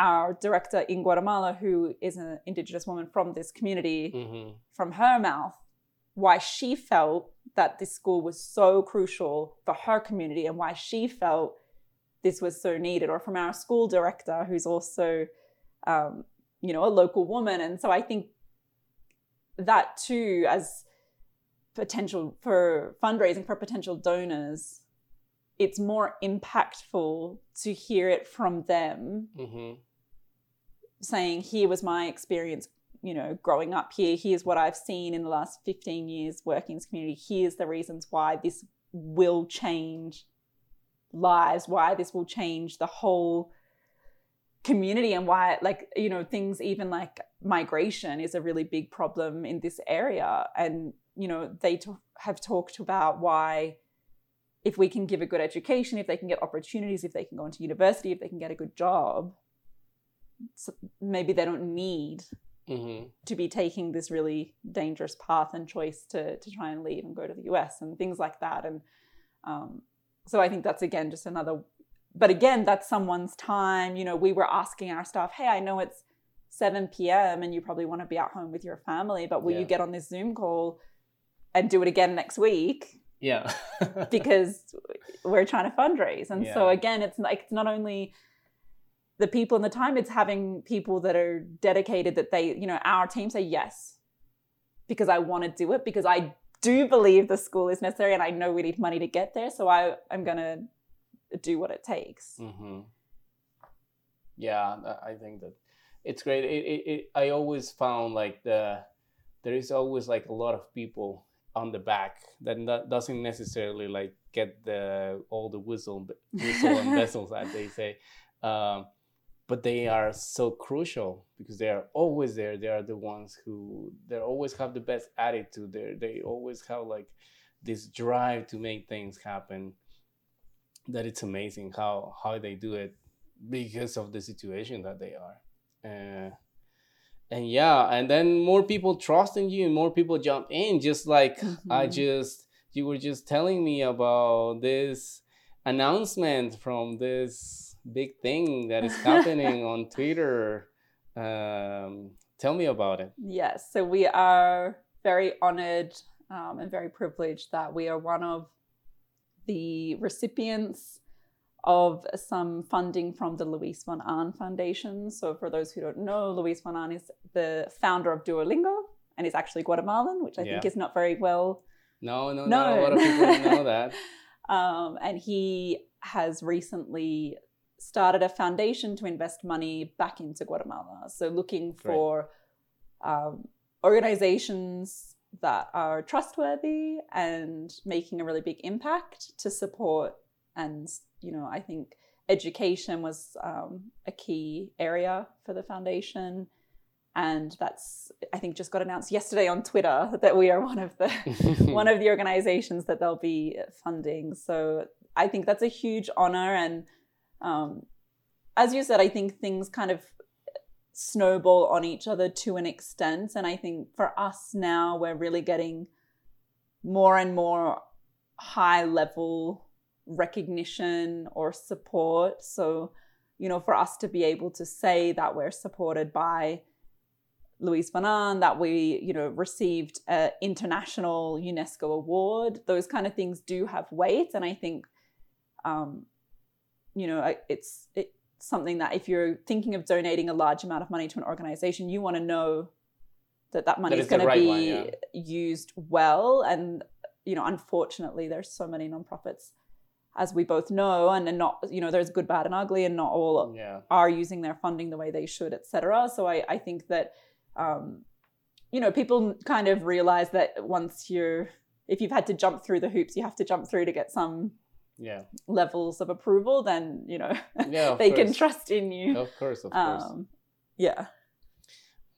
our director in Guatemala, who is an Indigenous woman from this community, hmm from her mouth, why she felt that this school was so crucial for her community and why she felt this was so needed, or from our school director, who's also, um, you know, a local woman. And so I think that too, as potential for fundraising for potential donors, it's more impactful to hear it from them Mm-hmm. Saying here was my experience you know growing up here. Here's what i've seen in the last 15 years working in this community. Here's the reasons why this will change lives why this will change the whole community and why like you know things even like migration is a really big problem in this area. And you know they t- have talked about why if we can give a good education if they can get opportunities if they can go into university if they can get a good job maybe they don't need Mm-hmm. to be taking this really dangerous path and choice to to try and leave and go to the US and things like that. And um, so I think that's again just another. But again, that's someone's time. You know, we were asking our staff, "Hey, I know it's 7 p.m. and you probably want to be at home with your family, but will Yeah. you get on this Zoom call and do it again next week?" Yeah. because we're trying to fundraise. And so again, it's like it's not only the people and the time, it's having people that are dedicated that they, you know, our team say yes. Because I want to do it, because I do believe the school is necessary and I know we need money to get there. So I, I'm gonna do what it takes. Mm-hmm. Yeah, I- think that it's great. It, it, it, I always found like the there is always like a lot of people on the back that not, doesn't necessarily like get the all the whistle whistle and vessels as they say, um, but they are so crucial because they are always there. They are the ones who they always have the best attitude. They they always have like this drive to make things happen. That it's amazing how how they do it because of the situation that they are. Uh, and yeah, and then more people trust in you, and more people jump in. Just like I Mhm. just you were just telling me about this announcement from this big thing that is happening on Twitter. Um, tell me about it. Yes, so we are very honored um, and very privileged that we are one of the recipients of some funding from the Luis von Ahn Foundation. So, for those who don't know, Luis von Ahn is the founder of Duolingo and is actually Guatemalan, which I think is not very well No, no, no. A lot of people don't know that. um, and he has recently started a foundation to invest money back into Guatemala. So looking for um, organizations that are trustworthy and making a really big impact to support. And you know, I think education was um, a key area for the foundation. And that's, I think, just got announced yesterday on Twitter that we are one of the one of the organizations that they'll be funding. So I think that's a huge honor. And um, as you said, I think things kind of snowball on each other to an extent. And I think for us now, we're really getting more and more high level recognition or support. So, you know, for us to be able to say that we're supported by Luis von Ahn, that we, you know, received an international UNESCO award. Those kind of things do have weight, and I think, um, you know, it's it's something that if you're thinking of donating a large amount of money to an organization, you want to know that that money is going right to be one, yeah. used well. And you know, unfortunately, there's so many nonprofits, as we both know, and, and not, you know, there's good, bad, and ugly, and not all yeah. are using their funding the way they should, etc. So I, I think that, um, you know, people kind of realize that once you're, if you've had to jump through the hoops you have to jump through to get some Yeah. levels of approval, then, you know, Yeah. They can trust in you. Of course. Of course. Um, yeah.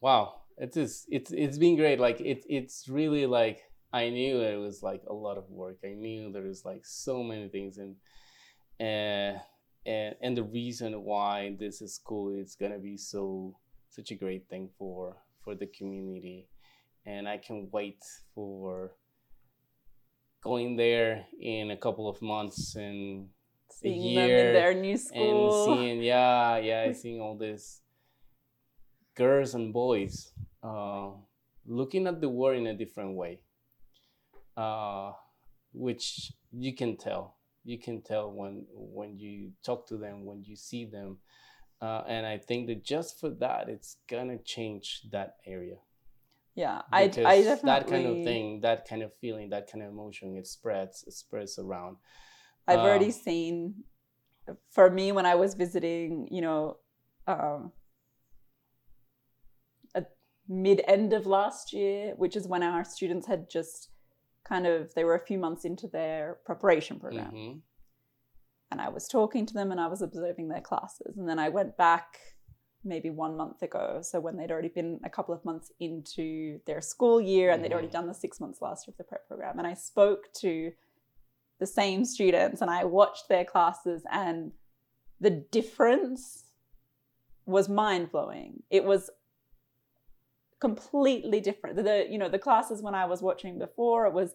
wow it is it's it's been great like it it's really like i knew it was like a lot of work i knew there was like so many things and uh, and and the reason why this is cool is gonna be so such a great thing for for the community and i can wait for going there in a couple of months and Seeing them year in their new school. and seeing yeah yeah seeing all this girls and boys uh, looking at the world in a different way uh, which you can tell. You can tell when when you talk to them when you see them. Uh, and i think that just for that it's gonna change that area yeah. I, I definitely. that kind of thing that kind of feeling that kind of emotion it spreads it spreads around I've Um, already seen. For me, when I was visiting, you know, um, at mid end of last year, which is when our students had just kind of they were a few months into their preparation program mhm. and I was talking to them and I was observing their classes. And then I went back maybe one month ago. So when they'd already been a couple of months into their school year and they'd already Mhm. done the six months last year of the prep program. And I spoke to the same students and I watched their classes and the difference was mind blowing. It was completely different. The you know the classes when I was watching before it was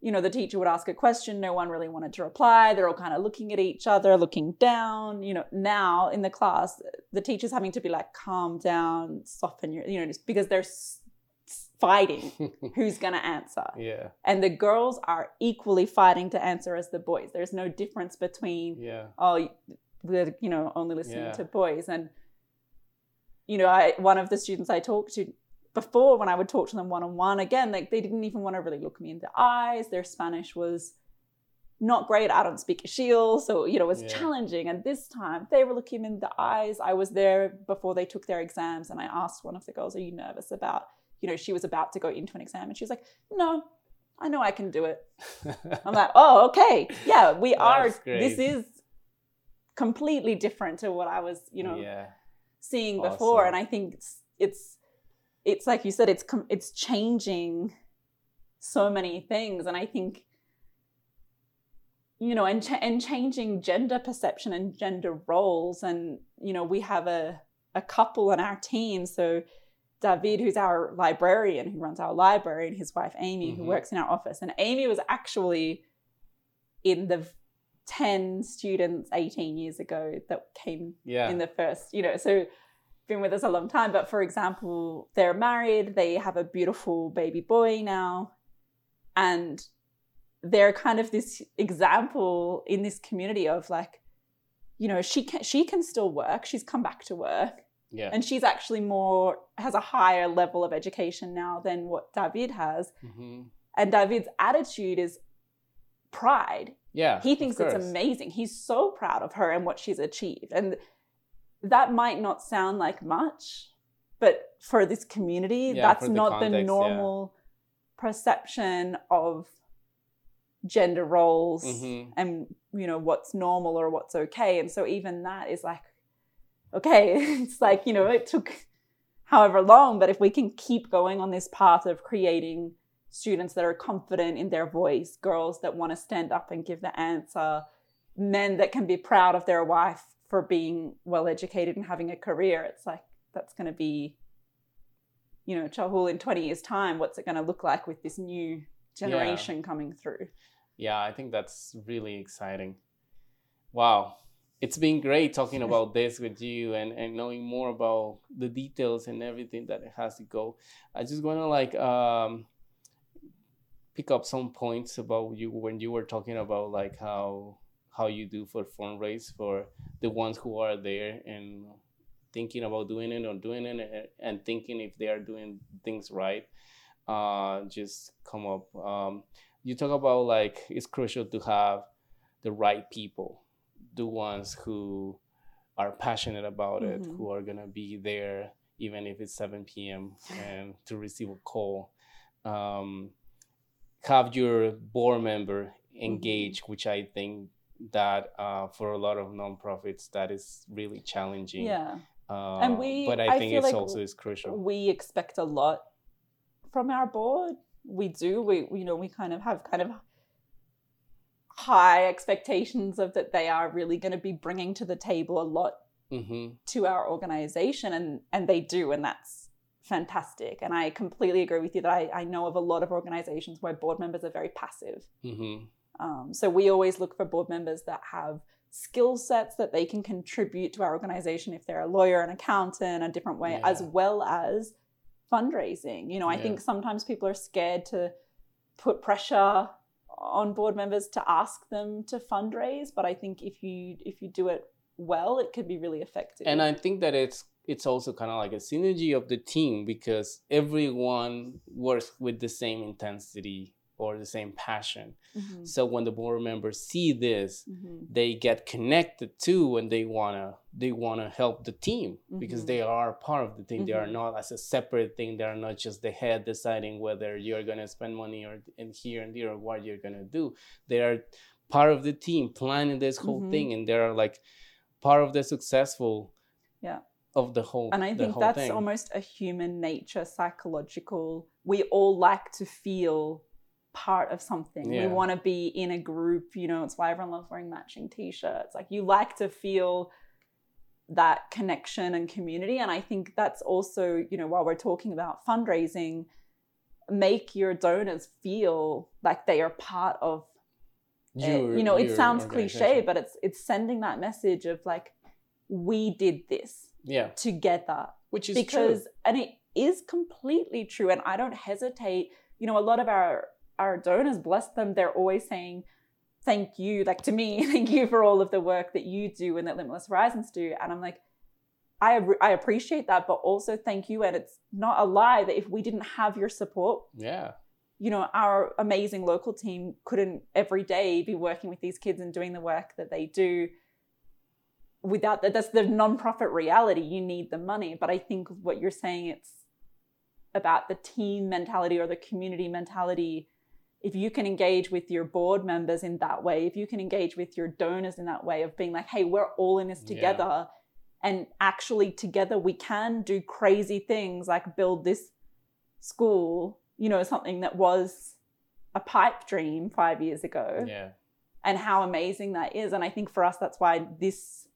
you know the teacher would ask a question no one really wanted to reply they're all kind of looking at each other looking down you know now in the class the teacher's having to be like calm down soften your you know just because they're fighting who's going to answer. Yeah, and the girls are equally fighting to answer as the boys. There's no difference between yeah, oh we're you know only listening Yeah. to boys. And you know i one of the students i talked to before when i would talk to them one-on-one again like they didn't even want to really look me in the eyes their spanish was not great i don't speak Ixil, so you know it was Yeah. challenging and this time they were looking in the eyes i was there before they took their exams and i asked one of the girls are you nervous about you know she was about to go into an exam and she was like no i know i can do it I'm like, oh, okay. Yeah, we are. This is completely different to what I was, you know, yeah, seeing before. And I think it's, it's, it's like you said, it's, it's changing so many things. And I think, you know, and, ch- and changing gender perception and gender roles. And, you know, we have a, a couple on our team. So David, who's our librarian, who runs our library, and his wife Amy, who Mhm. works in our office. And Amy was actually in the 10 students 18 years ago that came yeah, in the first, you know, so been with us a long time. But for example, they're married, they have a beautiful baby boy now, and they're kind of this example in this community of like, you know, she can she can still work. She's come back to work yeah, and she's actually more has a higher level of education now than what David has. hmm And David's attitude is pride. yeah. He thinks it's amazing. He's so proud of her and what she's achieved. And that might not sound like much, but for this community, Yeah, that's the not the context, yeah. normal perception of gender roles Mhm. and you know what's normal or what's okay. And so even that is like okay, it's like, you know, it took however long, but if we can keep going on this path of creating students that are confident in their voice, girls that want to stand up and give the answer, men that can be proud of their wife for being well educated and having a career, it's like that's going to be, you know, Chajul in 20 years' time, what's it going to look like with this new generation coming through? Yeah, I think that's really exciting. Wow. It's been great talking about this with you and, and knowing more about the details and everything that it has to go. I just want to like um, pick up some points about you when you were talking about like how how you do for fundraise for the ones who are there and thinking about doing it or doing it and- and thinking if they are doing things right. Uh, just come up. Um, you talk about like it's crucial to have the right people, the ones who are passionate about it, Mhm. who are gonna be there even if it's 7 p.m. and to receive a call. Um, have your board member engage, which I think that uh, for a lot of nonprofits that is really challenging. Yeah. Uh, And we- but I, I think it's like also is crucial. we expect a lot from our board. We do. We you know we kind of have kind of high expectations of that they are really going to be bringing to the table a lot hmm to our organization and and they do and that's fantastic and i completely agree with you that i, I know of a lot of organizations where board members are very passive hmm um, so we always look for board members that have skill sets that they can contribute to our organization if they're a lawyer, an accountant, a different way, as well as fundraising. You know, I Yeah. think sometimes people are scared to put pressure on board members to ask them to fundraise, but I think if you if you do it well, it could be really effective. and i think that it's it's also kind of like a synergy of the team because everyone works with the same intensity or the same passion. Mhm. So when the board members see this, Mhm. they get connected too and they wanna they wanna help the team because Mhm. they are part of the team. They are Mhm. not as a separate thing. They are not just the head deciding whether you're gonna spend money or in here and there or what you're gonna do. They are part of the team planning this whole Mhm. thing and they're like part of the successful Yeah. of the whole And I think that's thing. almost a human nature, psychological. We all like to feel part of something. Yeah. We want to be in a group. You know, it's why everyone loves wearing matching t-shirts. Like you like to feel that connection and community. And I think that's also, you know, while we're talking about fundraising, make your donors feel like they are part of it. Your- you know it sounds cliche but it's it's sending that message of like we did this yeah, together which is because true. and it is completely true and i don't hesitate you know a lot of our our donors bless them they're always saying thank you like to me thank you for all of the work that you do and that limitless horizons do and i'm like I, I appreciate that but also thank you and it's not a lie that if we didn't have your support Yeah, you know, our amazing local team couldn't every day be working with these kids and doing the work that they do without that. That's the nonprofit reality. You need the money. But I think what you're saying, it's about the team mentality or the community mentality. If you can engage with your board members in that way, if you can engage with your donors in that way of being like, hey, we're all in this Yeah. together. And actually, together, we can do crazy things like build this school, you know, something that was a pipe dream five years ago, yeah, and how amazing that is. And I think for us, that's why this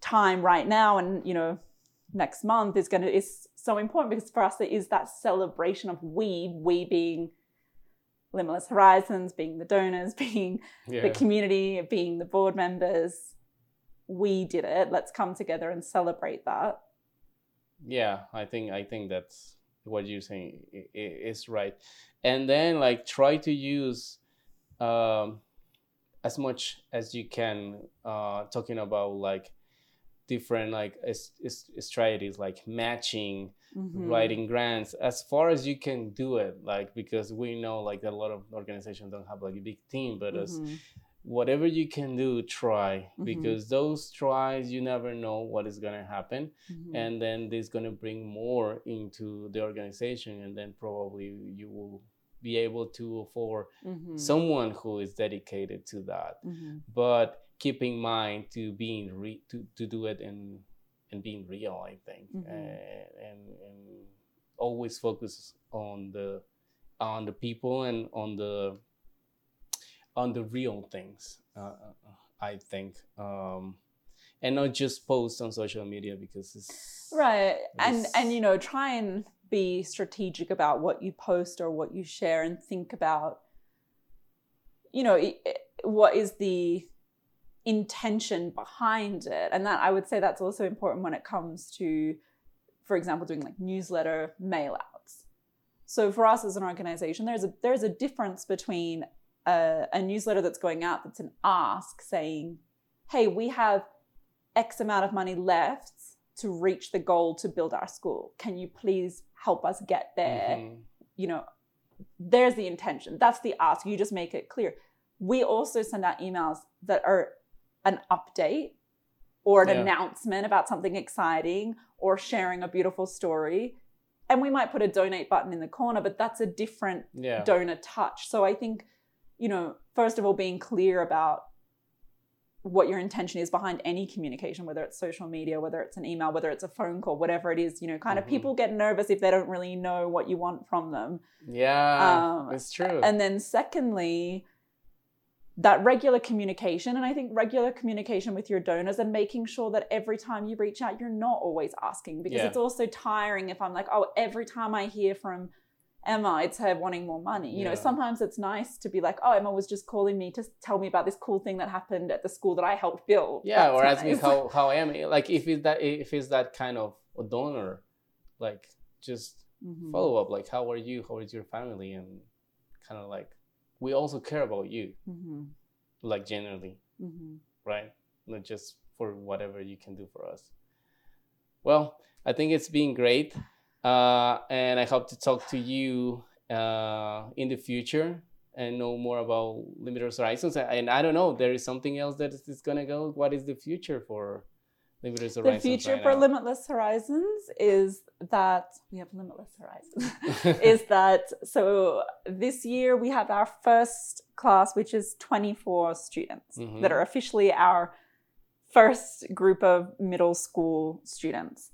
time right now and, you know, next month is going to, is so important because for us, it is that celebration of we, we being Limitless Horizons, being the donors, being yeah. the community, being the board members. We did it. Let's come together and celebrate that. yeah i think i think that's what you're saying is right and then like try to use um as much as you can uh talking about like different like strategies like matching Mhm. writing grants as far as you can do it like because we know like a lot of organizations don't have like a big team but as Mhm. whatever you can do try Mhm. because those tries you never know what is going to happen Mhm. and then this going to bring more into the organization and then probably you will be able to afford Mhm. someone who is dedicated to that Mhm. but keep in mind to being re- to, to do it and and being real i think Mhm. and, and always focus on the on the people and on the on the real things uh, i think um and not just post on social media because it's right and and you know try and be strategic about what you post or what you share and think about you know what is the intention behind it and that i would say that's also important when it comes to for example doing like newsletter mail outs so for us as an organization there's a there's a difference between a, a newsletter that's going out that's an ask saying hey we have x amount of money left to reach the goal to build our school can you please help us get there Mhm. you know, there's the intention. That's the ask. You just make it clear. We also send out emails that are an update or an Yeah. announcement about something exciting or sharing a beautiful story. And we might put a donate button in the corner, but that's a different yeah donor touch. So I think, you know, first of all, being clear about what your intention is behind any communication, whether it's social media, whether it's an email, whether it's a phone call, whatever it is, you know, kind of Mhm. people get nervous if they don't really know what you want from them. yeah Um, it's true And then secondly, that regular communication, and I think regular communication with your donors and making sure that every time you reach out, you're not always asking because Yeah. it's also tiring if I'm like, oh, every time I hear from Emma, it's her wanting more money. You know, sometimes it's nice to be like, oh, Emma was just calling me to tell me about this cool thing that happened at the school that I helped build. yeah That's or ask me nice. how how am I like if it's that if it's that kind of a donor like just Mhm. follow up like how are you how is your family and kind of like we also care about you Mhm. like generally Mhm. right not just for whatever you can do for us well i think it's been great uh, and i hope to talk to you uh, in the future and know more about limitless horizons and i don't know there is something else that is going to go what is the future for limitless horizons the future right for now? limitless horizons is that we have limitless horizons is that so this year we have our first class which is 24 students mm-hmm. that are officially our first group of middle school students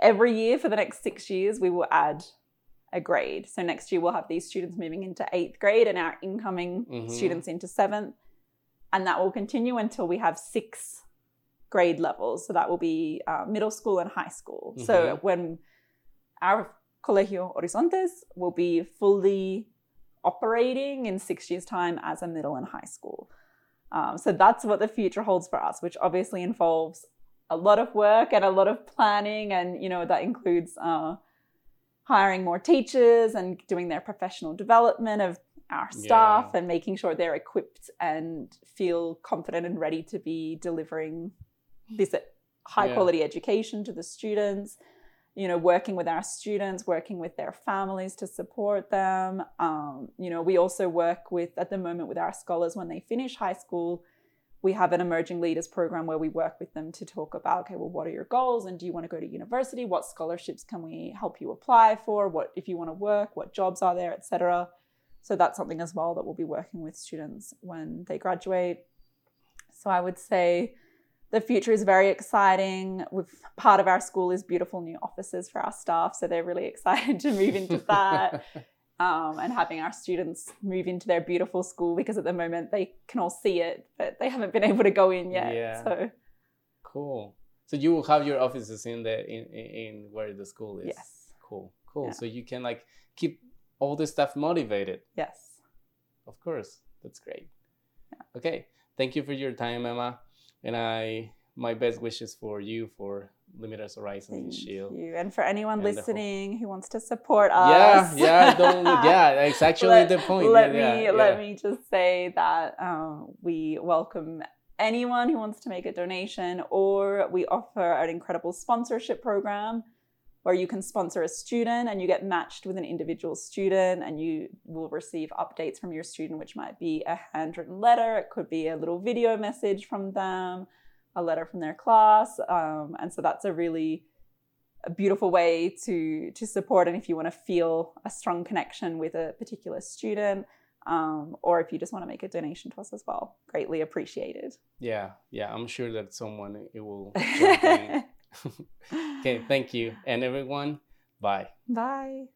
every year for the next six years we will add a grade. So next year we'll have these students moving into eighth grade and our incoming mm-hmm. students into seventh. And that will continue until we have six grade levels. So that will be uh, middle school and high school. Mm-hmm. So when our Colegio Horizontes will be fully operating in six years' time as a middle and high school. Um, so that's what the future holds for us, which obviously involves a lot of work and a lot of planning. And, you know, that includes uh, hiring more teachers and doing their professional development of our staff yeah. and making sure they're equipped and feel confident and ready to be delivering this high yeah. quality education to the students you know working with our students working with their families to support them. Um, you know we also work with at the moment with our scholars when they finish high school we have an emerging leaders program where we work with them to talk about okay well what are your goals? And do you want to go to university? What scholarships can we help you apply for? What if you want to work what jobs are there etc so that's something as well that we'll be working with students when they graduate. So i would say the future is very exciting with part of our school is beautiful new offices for our staff so they're really excited to move into that um, and having our students move into their beautiful school because at the moment they can all see it, but they haven't been able to go in yet. Yeah. So cool. So you will have your offices in the in in where the school is. Yes. Cool. Cool. Yeah. So you can like keep all the staff motivated. Yes. Of course. That's great. Yeah. Okay. Thank you for your time, Emma. And I my best wishes for you for Limitless Horizons and Ixil. You. And for anyone and listening who wants to support us. Yeah, yeah, don't, yeah, it's actually let, the point. Let yeah, me yeah. let me just say that um, we welcome anyone who wants to make a donation, or we offer an incredible sponsorship program where you can sponsor a student and you get matched with an individual student and you will receive updates from your student, which might be a handwritten letter, it could be a little video message from them a letter from their class. Um, and so that's a really a beautiful way to to support and if you want to feel a strong connection with a particular student um, or if you just want to make a donation to us as well greatly appreciated. Yeah yeah i'm sure that someone it will okay thank you. And everyone bye. Bye